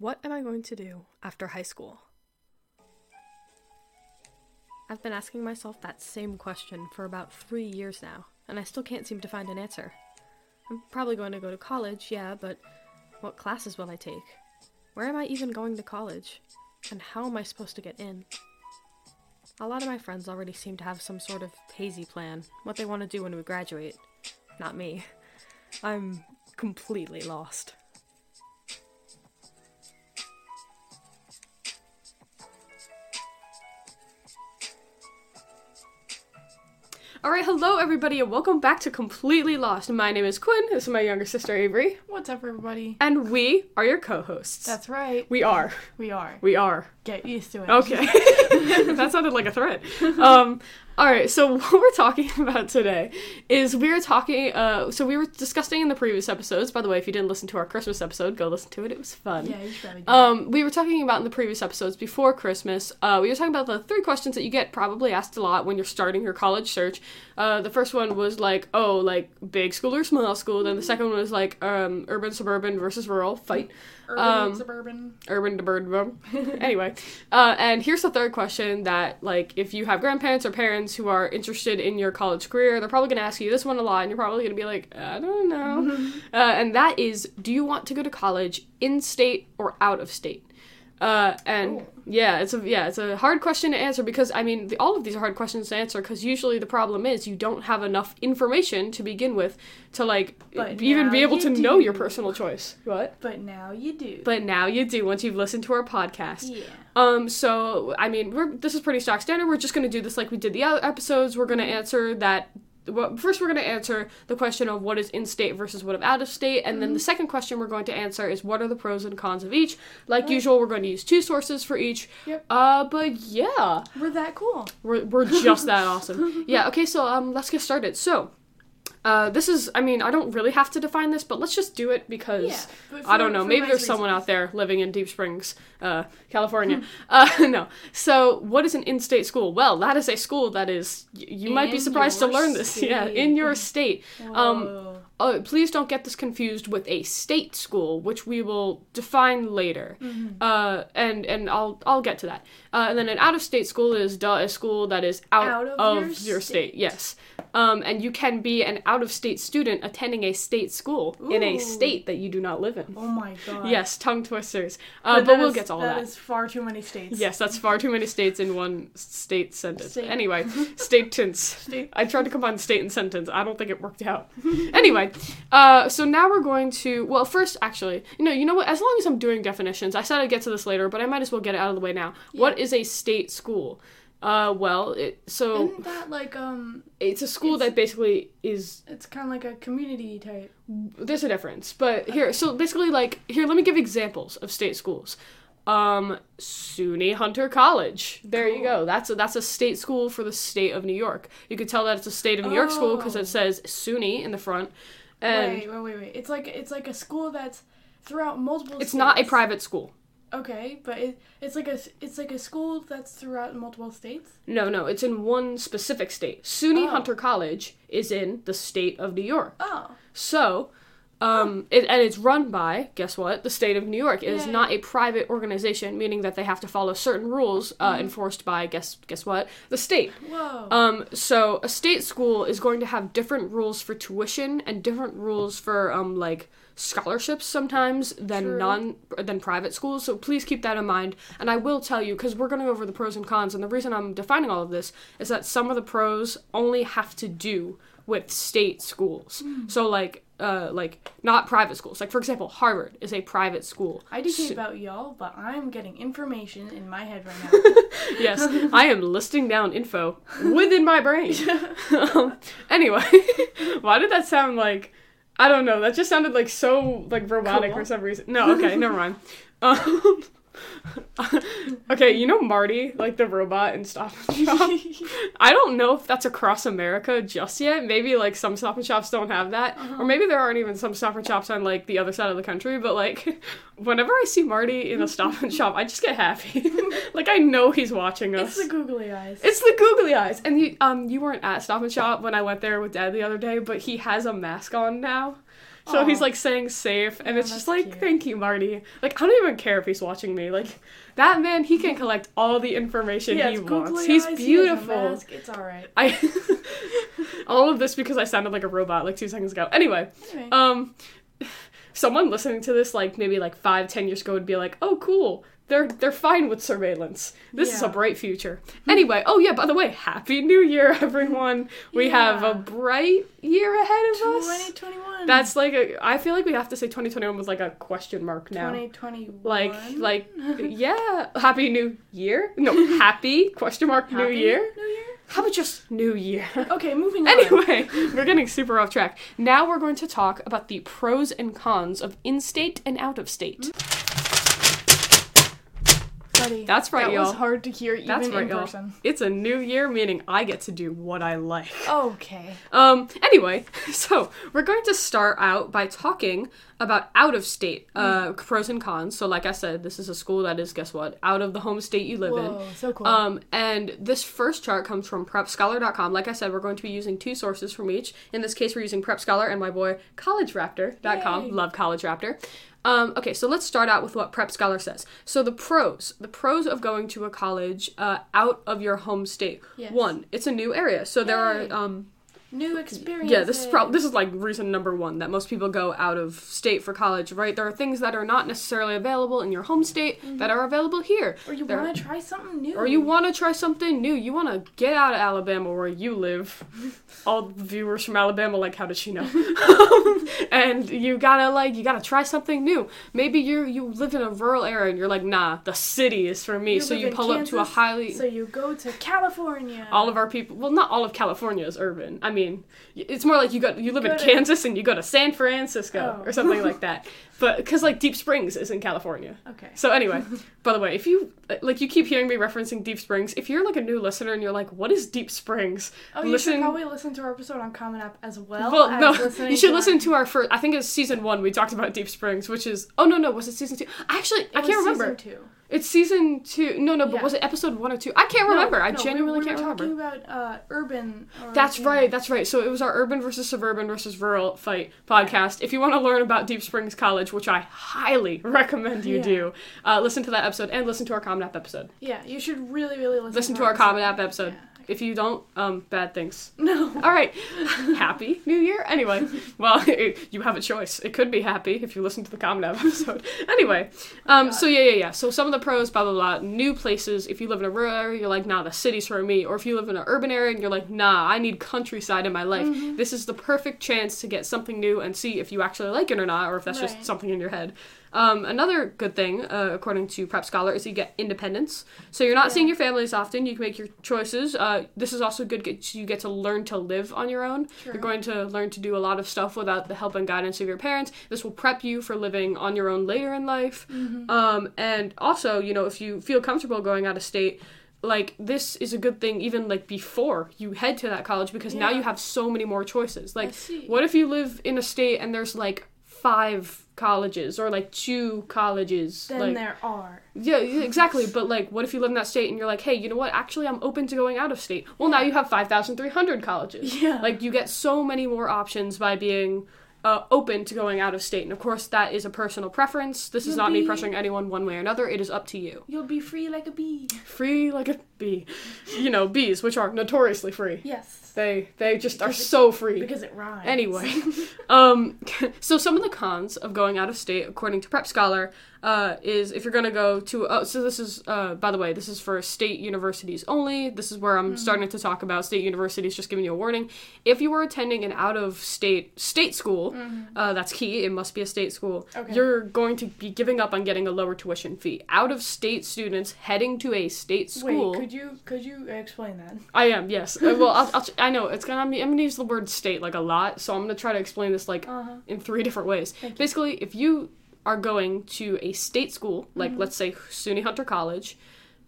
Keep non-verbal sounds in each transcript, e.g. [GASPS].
What am I going to do after high school? I've been asking myself that same question for about three years now, and I still can't seem to find an answer. I'm probably going to go to college, yeah, but what classes will I take? Where am I even going to college? And how am I supposed to get in? A lot of my friends already seem to have some sort of hazy plan, what they want to do when we graduate. Not me. I'm completely lost. All right, hello everybody, and welcome back to Completely Lost. My name is Quinn. This is my younger sister Avery, What's up, everybody? and we are your co-hosts. That's right. we are. We are. We are. Get used to it. Okay. [LAUGHS] [LAUGHS] that sounded like a threat. [LAUGHS] Um, all right, so [LAUGHS] what we're talking about today is we were talking, uh, so we were discussing in the previous episodes. By the way, if you didn't listen to our Christmas episode, go listen to it. It was fun. Yeah, you should Um, we were talking about in the previous episodes before Christmas. Uh, we were talking about the three questions that you get probably asked a lot when you're starting your college search. Uh, the first one was like, oh, like big school or small school. Then the second one was like, um, urban, suburban versus rural fight. Urban, um, suburban. Urban to bird. [LAUGHS] anyway, uh, and here's the third question that like if you have grandparents or parents who are interested in your college career, they're probably gonna ask you this one a lot, and you're probably gonna be like, I don't know. [LAUGHS] uh, and that is, do you want to go to college in state or out of state? Uh, and Oh. yeah, it's a yeah, it's a hard question to answer because I mean, the, all of these are hard questions to answer because usually the problem is you don't have enough information to begin with to like But even be able to know your personal choice. What? But now you do. But now you do once you've listened to our podcast. yeah. Um, so I mean, we're this is pretty stock standard. We're just gonna do this like we did the other episodes. We're gonna answer that. Well, first, we're gonna answer the question of what is in state versus what of out of state, and then the second question we're going to answer is what are the pros and cons of each. Like Right. usual, we're going to use two sources for each. Yep. Uh, but yeah, We're that cool. we're we're just that [LAUGHS] awesome. Yeah. Okay. So um, let's get started. So. Uh, this is, I mean, I don't really have to define this, but let's just do it because Yeah, I don't know. Maybe there's someone out there living in Deep Springs, uh, California. Hmm. [LAUGHS] uh, no. So, what is an in-state school? Well, that is a school that is. y- You might be surprised to learn this. [LAUGHS] Yeah, in your state. Um, Oh, please don't get this confused with a state school, which we will define later. Mm-hmm. Uh, and and I'll I'll get to that. Uh, and then an out-of-state school is duh, a school that is out, Out of, of your, your state. state. Yes. Um, and you can be an out-of-state student attending a state school in a state that you do not live in. oh my god. Yes, tongue twisters. Uh, but that we'll is- get to all that. That is far too many states. Yes, that's far too many states in one state sentence. State. Anyway, [LAUGHS] state tense. I tried to combine state and sentence. I don't think it worked out. anyway, uh, so now we're going to. Well, first, actually, you know, you know what? As long as I'm doing definitions, I said I'd get to this later, but I might as well get it out of the way now. What is a state school? Uh, well, it, so Isn't that like um? it's a school it's- that basically is It's kind of like a community type. there's a difference but here so basically like here let me give examples of state schools um SUNY Hunter College there you go that's a that's a state school for the state of New York you could tell that it's a state of New York school because Oh. it says SUNY in the front and wait, wait, wait, wait. It's like it's like a school that's throughout multiple. it's not a private school Okay, but it, it's like a it's like a school that's throughout multiple states. no no it's in one specific state SUNY Oh. Hunter College is in the state of New York Oh. So, um, it, and it's run by guess what? The state of New York. It is Yay. not a private organization, meaning that they have to follow certain rules uh, enforced by guess guess what? The state. Whoa. Um, so a state school is going to have different rules for tuition and different rules for um like scholarships sometimes than True. non than private schools. So please keep that in mind. And I will tell you because we're going to go over the pros and cons. And the reason I'm defining all of this is that some of the pros only have to do with state schools. So like uh like not private schools. Like for example, Harvard is a private school. I do care about y'all, but I'm getting information in my head right now. [LAUGHS] yes, I am listing down info within my brain. [LAUGHS] [LAUGHS] um, anyway, why did that sound like? I don't know. That just sounded like so like robotic Cool. for some reason. No, okay, [LAUGHS] never mind. Um, [LAUGHS] okay, you know Marty, like the robot in Stop and Shop. [LAUGHS] I don't know if that's across America just yet. Maybe like some Stop and Shops don't have that, or maybe there aren't even some Stop and Shops on like the other side of the country. But like, [LAUGHS] whenever I see Marty in a Stop and Shop, I just get happy. like I know he's watching us. it's the googly eyes. It's the googly eyes. And you um you weren't at Stop and Shop when I went there with Dad the other day, but he has a mask on now. So he's like saying safe, and Oh, it's just like, cute. thank you, Marty. Like, I don't even care if he's watching me. Like, that man, he can collect all the information He he, wants. He's eyes, he beautiful. mask, It's all right. I [LAUGHS] all of this because I sounded like a robot like two seconds ago. Anyway, Anyway. um, someone listening to this like maybe like five, ten years ago would be like, "Oh, cool." They're they're fine with surveillance. This is a bright future. Hmm. Anyway, oh yeah, by the way, happy new year [LAUGHS] everyone. We have a bright year ahead of us. 2021. That's like a I feel like we have to say 2021 was like a question mark now. 2021. Like like yeah, happy new year? No, [LAUGHS] happy question mark new year? New Year. How about just new year? [LAUGHS] Okay, moving on. Anyway, we're getting super off track. Now we're going to talk about the pros and cons of in-state and out-of-state. Buddy, That's right, that y'all. was hard to hear even That's right, in y'all. person. It's a new year, meaning I get to do what I like. Okay. Um, anyway, [LAUGHS] so we're going to start out by talking about out of state uh, pros and cons. So, like I said, this is a school that is, guess what, out of the home state you live in. So cool. Um, and this first chart comes from prepscholar.com. Like I said, we're going to be using two sources from each. In this case, we're using Prep Scholar and my boy collegeraptor.com. Yay. Love College Raptor. Um, okay, so let's start out with what Prep Scholar says. So the pros, the pros of going to a college uh, out of your home state. Yes. One, it's a new area, so there Yay. are um, New experience. yeah, this is probably this is like reason number one that most people go out of state for college, right? There are things that are not necessarily available in your home state that mm-hmm. are available here. Or you want to try something new. or you want to try something new. You want to get out of Alabama where you live. [LAUGHS] All viewers from Alabama, like, how did she know? [LAUGHS] [LAUGHS] and you gotta like, you gotta try something new. Maybe you you live in a rural area and you're like, nah, the city is for me. You so you pull up to a highly So you go to California. all of our people well not all of california is urban i mean y- it's more like you got you live in to- kansas and you go to san francisco Oh. or something like [LAUGHS] that but because like deep springs is in california Okay. so anyway [LAUGHS] by the way if you uh, like you keep hearing me referencing deep springs if you're like a new listener and you're like what is deep springs Oh, you listen should probably listen to our episode on Common App as well. well, as no, you should to listen our- to our first. I think it's season one. We talked about Deep Springs, which is oh no no was it season two? Actually, I It can't remember. Season two. It's season two. No no, but Yeah. was it episode one or two? I can't No, remember. I no, we- genuinely we, can't were remember. talking about uh, urban. Or, That's yeah. right, that's right. So it was our urban versus suburban versus rural fight podcast. If you want to learn about Deep Springs College, which I highly [LAUGHS] recommend you Yeah. do, uh, listen to that episode and listen to our Common App episode. Yeah, you should really, really listen. Listen to to our. Common App episode. If you don't, um, bad things. [LAUGHS] No. All right, [LAUGHS] happy New Year. Anyway, well, [LAUGHS] you have a choice. It could be happy if you listen to the Common App episode. Anyway, um, so yeah, yeah, yeah. So some of the pros, blah blah blah. New places. If you live in a rural area, you're like, nah, the city's for me. Or if you live in an urban area and you're like, nah, I need countryside in my life. Mm-hmm. This is the perfect chance to get something new and see if you actually like it or not, or if that's just something in your head. Um, another good thing, uh, according to Prep Scholar, is you get independence. So you're not Yeah. seeing your family as often. You can make your choices. Uh, this is also good. Get, you get to learn to live on your own. True. You're going to learn to do a lot of stuff without the help and guidance of your parents. This will prep you for living on your own later in life. Mm-hmm. Um, and also, you know, if you feel comfortable going out of state, like this is a good thing even like before you head to that college because now you have so many more choices. Like what if you live in a state and there's like five colleges or like two colleges Then like there are. yeah exactly but like what if you live in that state and you're like hey you know what? Actually i'm open to going out of state. Well now you have 5300 colleges. Yeah. like you get so many more options by being uh, open to going out of state and of course that is a personal preference. This is You'll not me be- pressuring anyone one way or another. It is up to you. You'll be free like a bee. free like a bee you know bees which are notoriously free Yes. they they just are it- so free Because it rhymes. Anyway, [LAUGHS] um, so some of the cons of going out of state, according to Prep Scholar, uh, is if you're gonna go to. Oh, so this is, uh, by the way, this is for state universities only. This is where I'm starting to talk about state universities. Just giving you a warning. If you are attending an out of state state school, uh, that's key. It must be a state school. Okay. You're going to be giving up on getting a lower tuition fee. Out of state students heading to a state school. Wait, could you could you explain that? I am, yes. Uh, well, I'll, I'll, I know it's gonna. I'm gonna use the word state like a lot, so I'm gonna try to explain this like Uh-huh. in three different ways. Thank you. Basically, if you are going to a state school, like Mm-hmm. let's say SUNY Hunter College,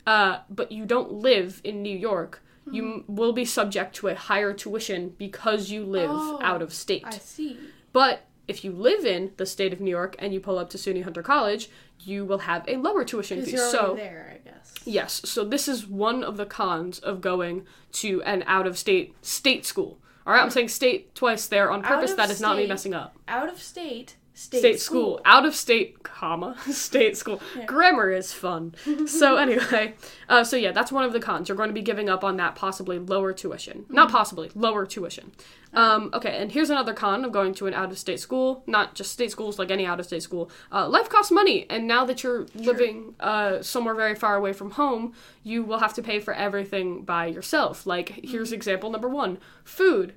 uh, but you don't live in New York, you Mm-hmm. m- will be subject to a higher tuition because you live Oh, out of state. I see. But if you live in the state of New York and you pull up to SUNY Hunter College, you will have a lower tuition fee. so there, I guess. Yes, so this is one of the cons of going to an out of state state school. All right, I'm mm. saying state twice there on purpose. That is not me messing up. Out of state, state, State, school. out of state, comma [LAUGHS] state school. Yeah. Grammar is fun. [LAUGHS] so anyway, uh, so yeah, that's one of the cons. You're going to be giving up on that possibly lower tuition. Mm-hmm. Not possibly lower tuition. Um, okay, and here's another con of going to an out of state school. Not just state schools, like any out of state school. Uh, life costs money, and now that you're living uh, somewhere very far away from home, you will have to pay for everything by yourself. Like Mm-hmm. here's example number one: food.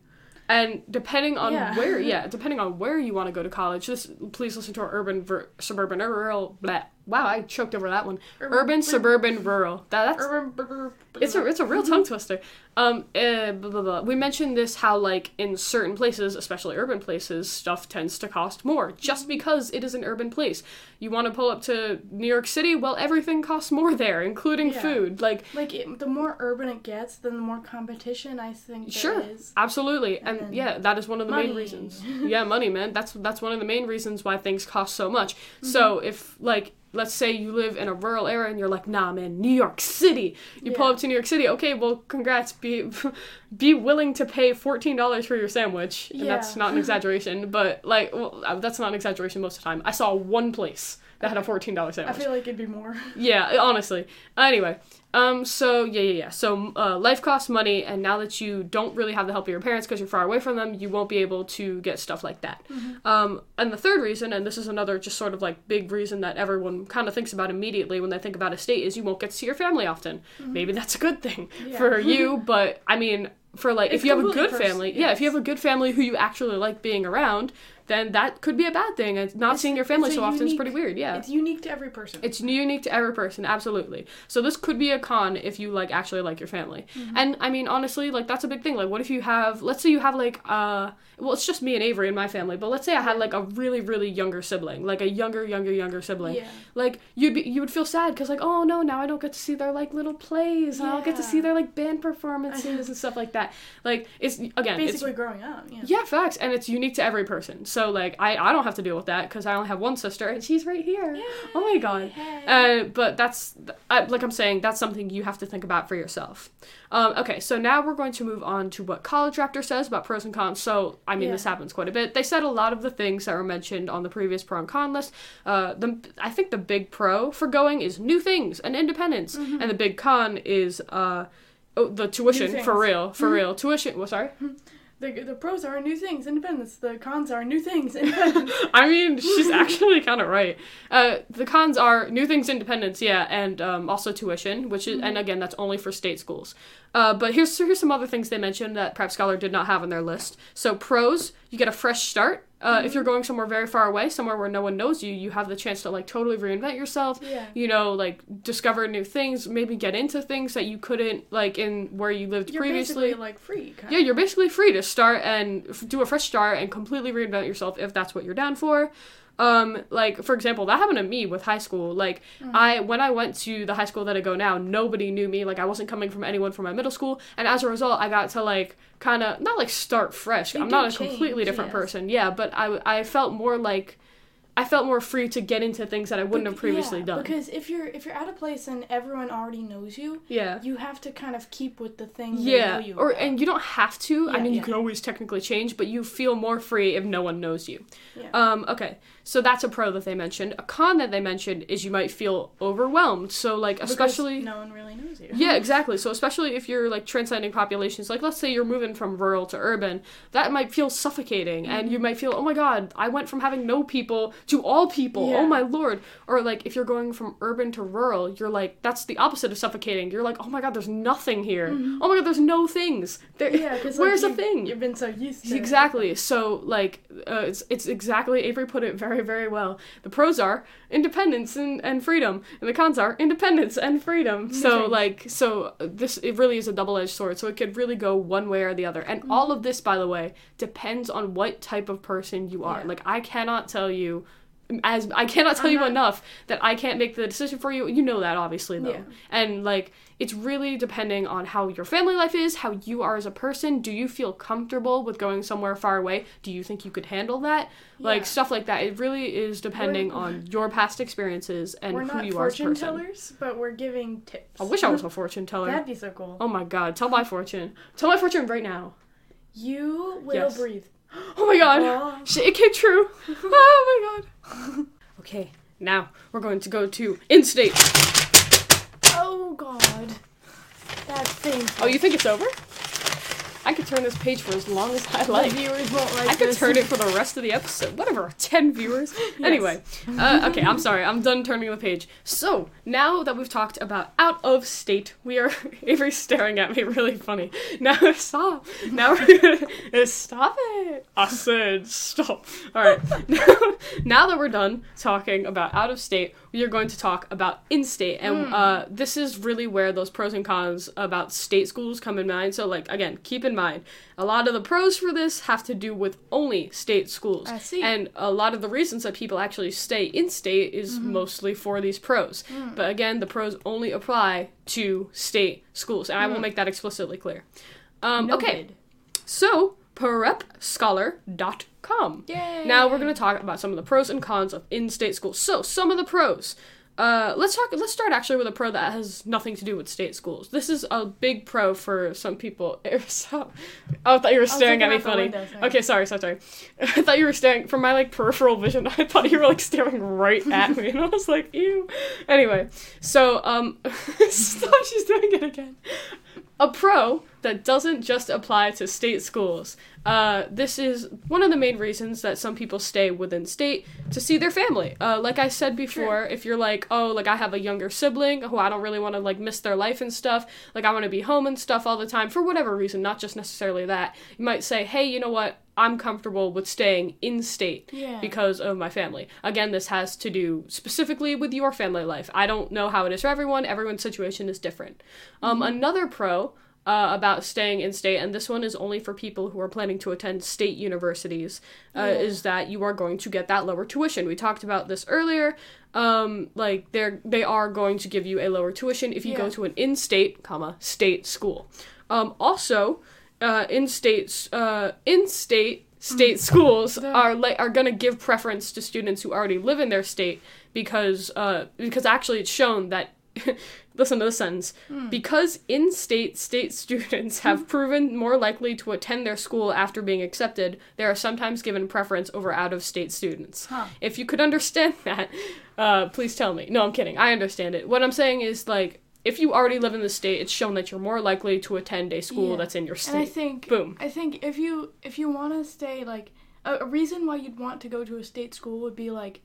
And depending on Yeah. where, [LAUGHS] yeah, depending on where you want to go to college, this please listen to our urban, ver, suburban, rural. Blah. Wow, I choked over that one. Urban, Urban- suburban, rural. That, that's Urban, brr, brr, brr, it's a it's a real tongue twister. Um, uh, blah, blah, blah. We mentioned this how like in certain places, especially urban places, stuff tends to cost more just because it is an urban place. You want to pull up to New York City, well, everything costs more there, including Yeah. food. Like Like it, the more urban it gets, then the more competition I think Sure, is. absolutely, and, then yeah, that is one of the main reasons. [LAUGHS] yeah, money, man. That's that's one of the main reasons why things cost so much. So Mm-hmm. if like let's say you live in a rural area and you're like, nah, man, New York City. You pull up to New York City. Okay, well, congrats. Be [LAUGHS] be willing to pay fourteen dollars for your sandwich. And that's not an [LAUGHS] exaggeration, but like, well, uh, that's not an exaggeration most of the time. I saw one place that had a fourteen dollar sandwich. I feel like it'd be more. Yeah, honestly. Anyway, um, so yeah, yeah, yeah. So uh, life costs money, and now that you don't really have the help of your parents because you're far away from them, you won't be able to get stuff like that. Um, and the third reason, and this is another just sort of like big reason that everyone kind of thinks about immediately when they think about estate, is you won't get to see your family often. Maybe that's a good thing [LAUGHS] Yeah. for you, [LAUGHS] but I mean. For like, if you have a good family, yeah, if you have a good family who you actually like being around, then that could be a bad thing. And not It's- seeing your family it's so often is pretty weird. Yeah, It's unique to every person. it's unique to every person, absolutely. So this could be a con if you like actually like your family. And I mean honestly, like that's a big thing. Like what if you have let's say you have like uh well it's just me and Avery in my family, but let's say I had like a really really younger sibling, like a younger younger younger sibling. Yeah. Like you'd be you would feel sad cuz like oh no, now I don't get to see their like little plays and I don't get to see their like band performances [LAUGHS] and stuff like that. Like it's again, it's Basically growing up. Yeah. yeah, facts, and it's unique to every person. So like, I I don't have to deal with that because I only have one sister, and she's right here. Oh my god. Uh, but that's I, like I'm saying, that's something you have to think about for yourself. Um, okay, so now we're going to move on to what College Raptor says about pros and cons. So I mean, this happens quite a bit. They said a lot of the things that were mentioned on the previous pro and con list. Uh, the I think the big pro for going is new things and independence, and the big con is uh. Oh, the tuition for. Mm-hmm. real, for real. Tuition. Well, sorry. The, the pros are new things, independence. The cons are new things, independence. [LAUGHS] I mean, she's actually kind of right. Uh, the cons are new things, independence, yeah, and um, also tuition, which is, and again, that's only for state schools. Uh, but here's here's some other things they mentioned that Prep Scholar did not have on their list. So pros, you get a fresh start. Uh, If you're going somewhere very far away, somewhere where no one knows you, you have the chance to like totally reinvent yourself. Yeah. You know, like discover new things, maybe get into things that you couldn't like in where you lived You're previously. basically like free. Yeah, you're basically free to start and f- do a fresh start and completely reinvent yourself if that's what you're down for. Um, like for example, that happened to me with high school. Like I when I went to the high school that I go now, nobody knew me. Like I wasn't coming from anyone from my middle school, and as a result, I got to like kind of not like start fresh. You I'm not a change, completely different yes. person. Yeah, but I I felt more like I felt more free to get into things that I wouldn't have previously yeah, done. Because if you're if you're at a place and everyone already knows you, yeah. you have to kind of keep with the thing. they know Yeah, you or about. and you don't have to. I Yeah, mean, you can always technically change, but you feel more free if no one knows you. Yeah. Um, okay, so that's a pro that they mentioned. A con that they mentioned is you might feel overwhelmed. So like, Because especially no one really knows you. yeah, exactly. So especially if you're like transcending populations, like let's say you're moving from rural to urban, that might feel suffocating, and you might feel, oh my god, I went from having no people to all people. Yeah. Oh my lord. Or like if you're going from urban to rural, you're like that's the opposite of suffocating. You're like, oh my god, there's nothing here. Oh my god, there's no things. There, Yeah, because [LAUGHS] where's like, the thing? You've been so used to it. Exactly. So like uh, it's it's exactly Avery put it very very well. The pros are independence and, and freedom, and the cons are independence and freedom. So like so uh, this it really is a double edged sword. So it could really go one way or the other. And all of this, by the way, depends on what type of person you are. Yeah. Like I cannot tell you. As I cannot tell I'm you not- enough that I can't make the decision for you. You know that obviously though. Yeah. And like it's really depending on how your family life is, how you are as a person. Do you feel comfortable with going somewhere far away? Do you think you could handle that? Yeah. Like stuff like that. It really is depending We're- on your past experiences and We're who not you are as a fortune person. tellers, but we're giving tips. I wish I was a fortune teller. That'd be so cool. Oh my god, tell my fortune. Tell my fortune right now. You will Yes. breathe. [GASPS] Oh my god! Oh. [LAUGHS] Shit, it came true! [LAUGHS] Oh my god! [LAUGHS] Okay, now we're going to go to in state. Oh god. That's painful. Oh, you think it's over? I could turn this page for as long as I The like. viewers won't like I could this. turn it for the rest of the episode. Whatever, 10 viewers. [LAUGHS] Anyway, uh, okay, I'm sorry. I'm done turning the page. So, now that we've talked about out of state, we are. [LAUGHS] Avery's staring at me really funny. Now, [LAUGHS] stop. Now we're gonna. Stop it. I said stop. Alright. Now, now that we're done talking about out of state, we are going to talk about in state. And uh, this is really where those pros and cons about state schools come in mind. So, like, again, keep in mind, a lot of the pros for this have to do with only state schools. I see. And a lot of the reasons that people actually stay in state is Mm-hmm. mostly for these pros. Mm. But again, the pros only apply to state schools. And I Mm. will make that explicitly clear. Um, okay, so prepscholar.com. Yay. Now we're going to talk about some of the pros and cons of in-state schools. So, some of the pros. Uh, let's talk. Let's start actually with a pro that has nothing to do with state schools. This is a big pro for some people. [LAUGHS] Oh, [LAUGHS] I thought you were staring at me funny. window, sorry. okay, sorry, sorry, sorry. I thought you were staring from my like peripheral vision. [LAUGHS] I thought you were like staring right at me, and I was like, ew. Anyway, so um, stop. She's doing it again. A pro that doesn't just apply to state schools. Uh, this is one of the main reasons that some people stay within state to see their family. Uh, like I said before, if you're like, oh, like I have a younger sibling who I don't really want to like miss their life and stuff, like I want to be home and stuff all the time for whatever reason, not just necessarily that, you might say, hey, you know what? I'm comfortable with staying in state Yeah. because of my family. Again, this has to do specifically with your family life. I don't know how it is for everyone. Everyone's situation is different. Um, Another pro uh, about staying in state, and this one is only for people who are planning to attend state universities, uh, Yeah. is that you are going to get that lower tuition. We talked about this earlier. Um, like they're they are going to give you a lower tuition if you go to an in-state, comma state school. Um, also, uh, in-state uh, in-state state schools are like are gonna give preference to students who already live in their state because uh because actually it's shown that [LAUGHS] listen to this sentence because in-state state students have proven more likely to attend their school after being accepted they are sometimes given preference over out-of-state students. Huh. if you could understand [LAUGHS] that uh please tell me. No i'm kidding. I understand it. What i'm saying is like if you already live in the state it's shown that you're more likely to attend a school Yeah. that's in your state. And I think boom. I think if you if you want to stay like a, a reason why you'd want to go to a state school would be like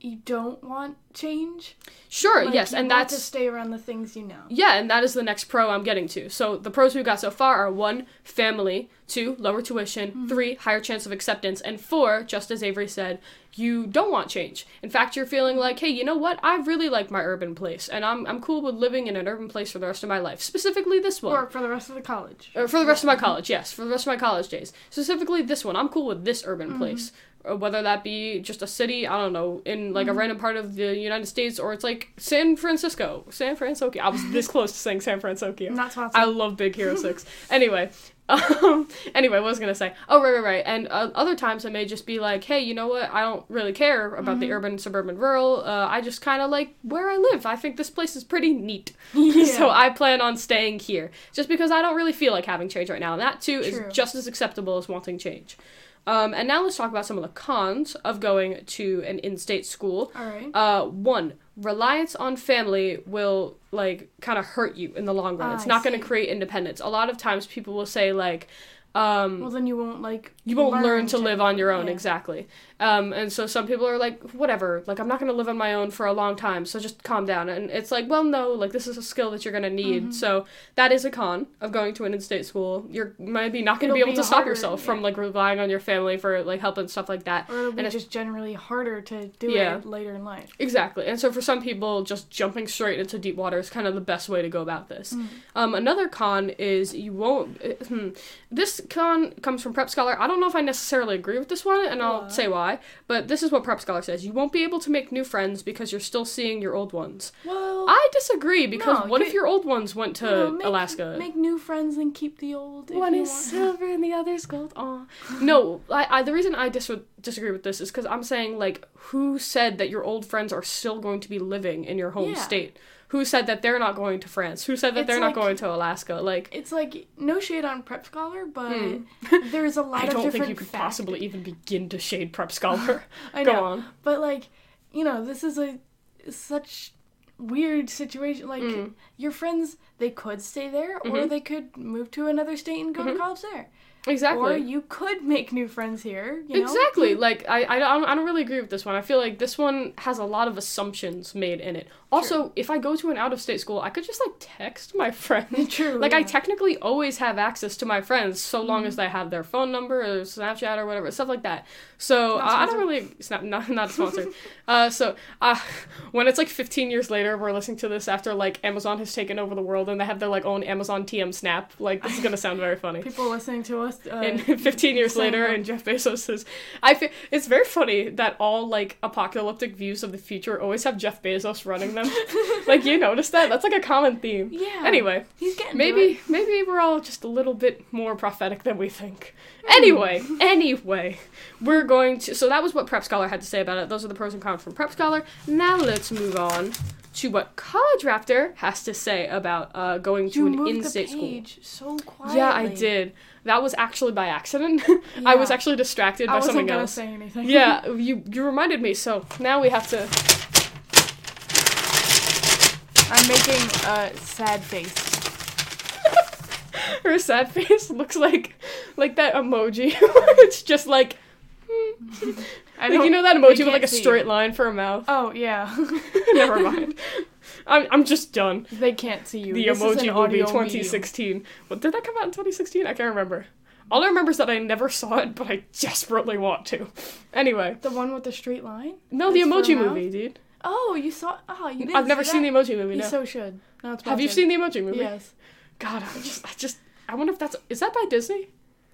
you don't want change. sure Like, yes you and want that's to stay around the things you know. Yeah, and that is the next pro I'm getting to. So the pros we've got so far are one, family, two, lower tuition, Mm-hmm. three, higher chance of acceptance, and four, just as Avery said, you don't want change. In fact, you're feeling like, hey, you know what? I really like my urban place, and I'm I'm cool with living in an urban place for the rest of my life. Specifically this one. Or for the rest of the college. Uh, for the rest of my college, yes, for the rest of my college days. Specifically, this one, I'm cool with this urban place. Whether that be just a city, I don't know, in like a random part of the United States, or it's like San Francisco, San Francisco. I was this [LAUGHS] close to saying San Francisco. Not spots. I love Big Hero Six. [LAUGHS] anyway, um, [LAUGHS] anyway, what was I gonna say? Oh, right, right, right. And uh, other times I may just be like, hey, you know what? I don't really care about the urban, suburban, rural. Uh, I just kind of like where I live. I think this place is pretty neat. Yeah. so I plan on staying here, just because I don't really feel like having change right now. And that too True. is just as acceptable as wanting change. Um, and now let's talk about some of the cons of going to an in-state school. All right. Uh, one, reliance on family will like kind of hurt you in the long run. Ah, it's not going to create independence. A lot of times people will say like, um, well, then you won't like. you won't learn, to live on your own yeah. exactly. Um, and so some people are like, whatever, like I'm not going to live on my own for a long time, so just calm down. And it's like, well, no, like this is a skill that you're going to need. Mm-hmm. So that is a con of going to an in-state school. You're maybe not going to be It'll able be to stop harder, yourself from like relying on your family for like help and stuff like that. Or it'll be And it's- just generally harder to do Yeah. it later in life. Exactly. And so for some people, just jumping straight into deep water is kind of the best way to go about this. Mm. Um, another con is you won't. uh, [CLEARS THROAT] hmm, this con comes from Prep Scholar. I don't know if I necessarily agree with this one, and I'll say why. But this is what Prep Scholar says: you won't be able to make new friends because you're still seeing your old ones. Well, I disagree because No, what if your old ones went to you know, make, Alaska? Make new friends and keep the old. One is silver and the other's gold. Aw. [LAUGHS] No, I, I the reason I dis- disagree with this is because I'm saying like, who said that your old friends are still going to be living in your home Yeah. state? Who said that they're not going to France? Who said that It's they're like- not going to Alaska? Like, It's like no shade on Prep Scholar, but Hmm. [LAUGHS] there's a lot I of don't different think you could fact- possibly even begin to shade Prep [LAUGHS] Scholar. I Go know. on. But like, you know, this is a such weird situation. Like Mm. your friends, they could stay there, or Mhm. they could move to another state and go Mhm. to college there. Exactly. Or you could make new friends here. You know? Exactly. Like I, I don't I don't really agree with this one. I feel like this one has a lot of assumptions made in it. Also, if I go to an out of state school, I could just like text my [LAUGHS] friends. [LAUGHS] True. Like I technically always have access to my friends so long as they have their phone number or Snapchat or whatever stuff like that. So uh, I don't really snap not not sponsored. uh, so uh, [LAUGHS] when it's like 15 years later, we're listening to this after like Amazon has taken over the world and they have their like own Amazon TM Snap. Like this is gonna sound very funny. people listening to us. Uh, And [LAUGHS] 15 years later, and Jeff Bezos says, "I feel it's very funny that all like apocalyptic views of the future always have Jeff Bezos running them. [LAUGHS] like you notice that? That's like a common theme. yeah. Anyway, he's getting maybe maybe we're all just a little bit more prophetic than we think. Anyway, anyway, we're going to. So that was what Prep Scholar had to say about it. Those are the pros and cons from Prep Scholar. Now let's move on to what College Raptor has to say about uh, going to an in-state school. so quietly. Yeah, I did. That was actually by accident. [LAUGHS] I was actually distracted I by something else. I wasn't gonna say anything. Yeah, [LAUGHS] you you reminded me. So now we have to. I'm making a sad face. [LAUGHS] Her sad face looks like like that emoji. it's just like. I Like, you know that emoji with like a see straight line for a mouth. Oh yeah. [LAUGHS] Never mind. I'm I'm just done. They can't see you. The This emoji movie audio 2016. What did that come out in 2016? I can't remember. All I remember is that I never saw it, but I desperately want to. Anyway. The one with the straight line. no, the It's for a emoji mouth? movie, dude. Oh, you saw? Oh, you didn't. I've never see seen that? the emoji movie. You so should. No, Have you seen the emoji movie? Yes. God, I just, I just, I wonder if that's is that by Disney?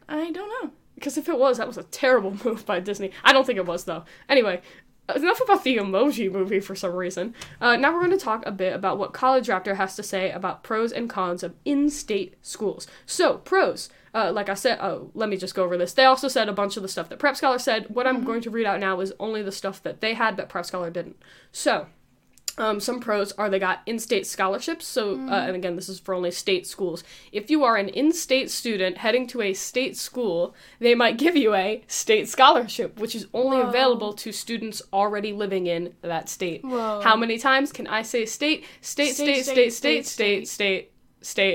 I don't know. Because if it was, that was a terrible [LAUGHS] move by Disney. I don't think it was though. Anyway, enough about the Emoji Movie for some reason. Uh, now we're going to talk a bit about what College Raptor has to say about pros and cons of in-state schools. So pros. Uh, like I said, oh, let me just go over this. They also said a bunch of the stuff that Prep Scholar said. What I'm going to read out now is only the stuff that they had, that Prep Scholar didn't. So, um, some pros are they got in-state scholarships. So, uh, and again, this is for only state schools. If you are an in-state student heading to a state school, they might give you a state scholarship, which is only Whoa. available to students already living in that state. Whoa. How many times can I say state, state, state, state, state, state, state, state?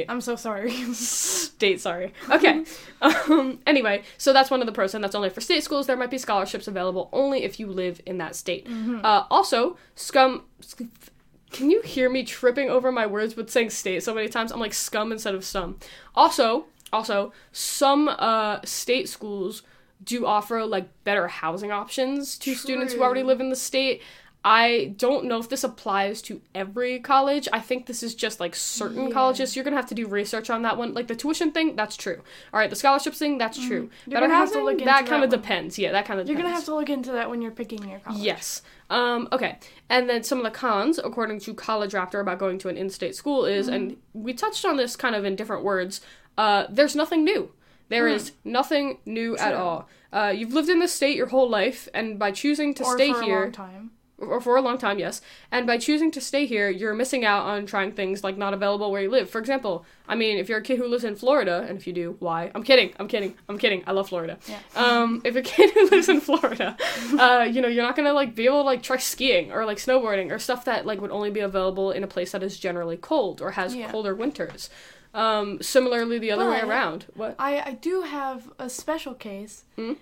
I'm so sorry. [LAUGHS] state sorry. Okay. [LAUGHS] Um anyway so that's one of the pros and that's only for state schools. There might be scholarships available only if you live in that state. Uh also scum can you hear me tripping over my words with saying state so many times? I'm like scum instead of stum also also some uh state schools do offer like better housing options to students who already live in the state I don't know if this applies to every college. I think this is just like certain Yeah. colleges. You're gonna have to do research on that one. Like the tuition thing, that's true. All right, the scholarships thing, that's true. Mm-hmm. You're Better gonna have to housing, look into that that kind of depends. Yeah, that kind of You're depends. gonna have to look into that when you're picking your college. Yes. Um, okay. And then some of the cons, according to College Raptor, about going to an in-state school is, and Mm-hmm. we touched on this kind of in different words. Uh, there's nothing new. There Hmm. is nothing new at all. Uh, you've lived in this state your whole life, and by choosing to or stay for a here, long time. Or for a long time, yes. And by choosing to stay here, you're missing out on trying things like not available where you live. For example, I mean, if you're a kid who lives in Florida, and if you do, why? I'm kidding. I'm kidding. I'm kidding. I love Florida. Yeah. Um, if a [LAUGHS] kid who lives in Florida, uh, you know, you're not gonna like be able to like try skiing or like snowboarding or stuff that like would only be available in a place that is generally cold or has Yeah. colder winters. Um, similarly, the other way around. What? I I do have a special case. Hmm?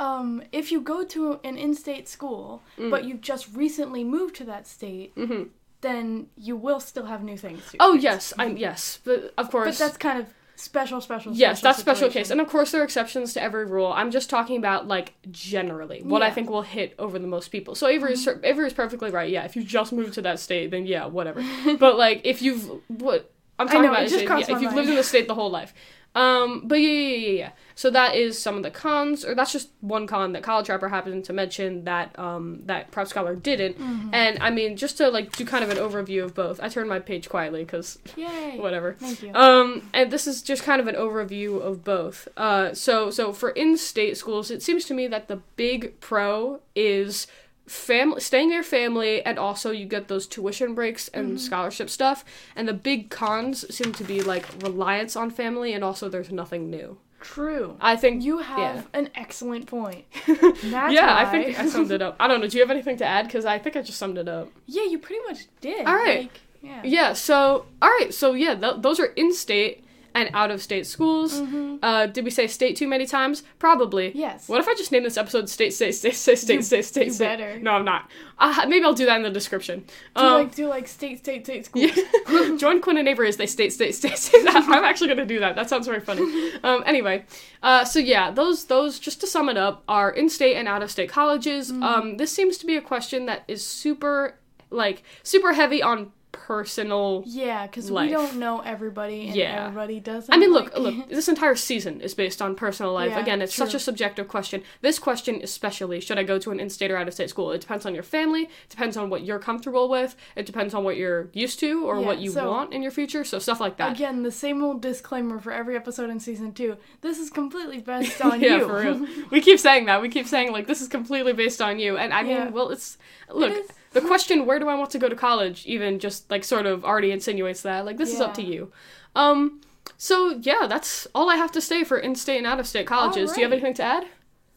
Um, if you go to an in-state school, Mm. but you've just recently moved to that state, hmm then you will still have new things. To Oh yes, I'm yes, but of course. But that's kind of special, special. Yes, special that's special case. And of course there are exceptions to every rule. I'm just talking about like generally what I think will hit over the most people. So Avery is Avery is perfectly right. Yeah, if you just moved to that state then yeah, whatever. [LAUGHS] but like if you've what I'm talking know, about yeah, if you've lived in the state the whole life. Um, but yeah, yeah, yeah, yeah. So that is some of the cons, or that's just one con that College Raptor happened to mention that um that Prep Scholar didn't. Mm-hmm. And I mean, just to like do kind of an overview of both. I turned my page quietly because Yay. whatever. Thank you. Um, and this is just kind of an overview of both. Uh, so so for in-state schools, it seems to me that the big pro is family staying near family and also you get those tuition breaks and Mm-hmm. scholarship stuff and the big cons seem to be like reliance on family and also there's nothing new True. i think You have yeah. an excellent point. [LAUGHS] Yeah i think i summed it up i don't know do you have anything to add because i think i just summed it up Yeah, you pretty much did. All right. Like, yeah. Yeah, so all right, so yeah, th- those are in-state and out-of-state schools. Uh, did we say state too many times? Probably. Mm-hmm. Yes. What if I just name this episode "State, State, State, State, State, You- State, State"? you state? better. No, I'm not. Uh, maybe I'll do that in the description. Do Um, like do like state state state schools. yeah. [LAUGHS] Join Quinn and Neighbor as they state, state, state, state. [LAUGHS] I'm actually gonna do that. That sounds very funny. Um, anyway, uh, so yeah, those those just to sum it up are in-state and out-of-state colleges. Mm-hmm. Um, this seems to be a question that is super like super heavy on personal Yeah, because we Life. don't know everybody, and Yeah. everybody doesn't. I mean, look, like look. This entire season is based on personal life. Yeah, Again, it's such a subjective question. This question, especially, should I go to an in-state or out-of-state school? It depends on your family. It depends on what you're comfortable with. It depends on what you're used to or Yeah, what you so- want in your future. So stuff like that. Again, the same old disclaimer for every episode in season two. This is completely based [LAUGHS] on yeah, you. for real. [LAUGHS] We keep saying that. We keep saying like this is completely based on you. And I mean, well, it's look. The question, where do I want to go to college, even just like sort of already insinuates that. Like, this is up to you. Um, so yeah, that's all I have to say for in-state and out-of-state colleges. Do you have anything to add?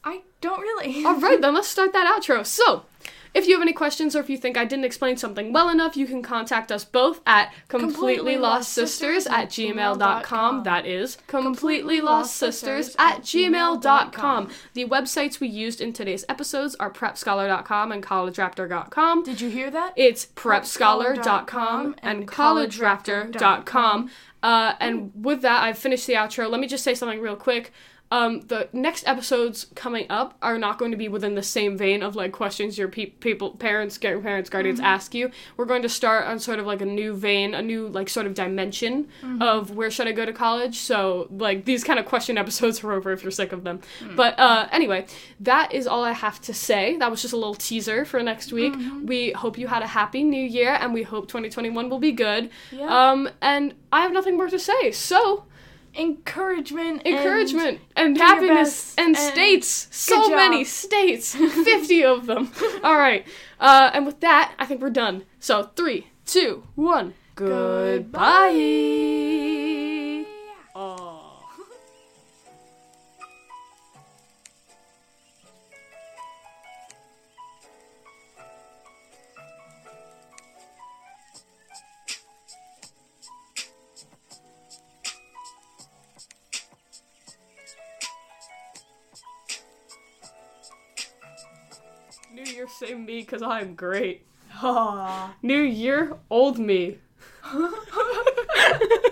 I don't really. All right, then let's start that outro. So, if you have any questions or if you think I didn't explain something well enough, you can contact us both at completelylostsisters at gmail.com. That is completelylostsisters at gmail.com. The websites we used in today's episodes are prepscholar.com and collegeraptor.com. Did you hear that? It's prepscholar.com and collegeraptor.com. Uh, and with that, I've finished the outro. Let me just say something real quick. Um, the next episodes coming up are not going to be within the same vein of like questions your pe- people, parents, your parents, guardians ask you. We're going to start on sort of like a new vein, a new like sort of dimension of where should I go to college. So like these kind of question [LAUGHS] episodes are over if you're sick of them. But uh, anyway, that is all I have to say. That was just a little teaser for next week. We hope you had a happy new year, and we hope 2021 will be good. Yeah. Um, and I have nothing more to say. So Encouragement. encouragement and, your happiness and, and states. So many states. [LAUGHS] 50 of them. [LAUGHS] All right. Uh, and with that, I think we're done. So three, two, one. Goodbye. Oh. Because I'm great. Aw. New Year, old me. [LAUGHS]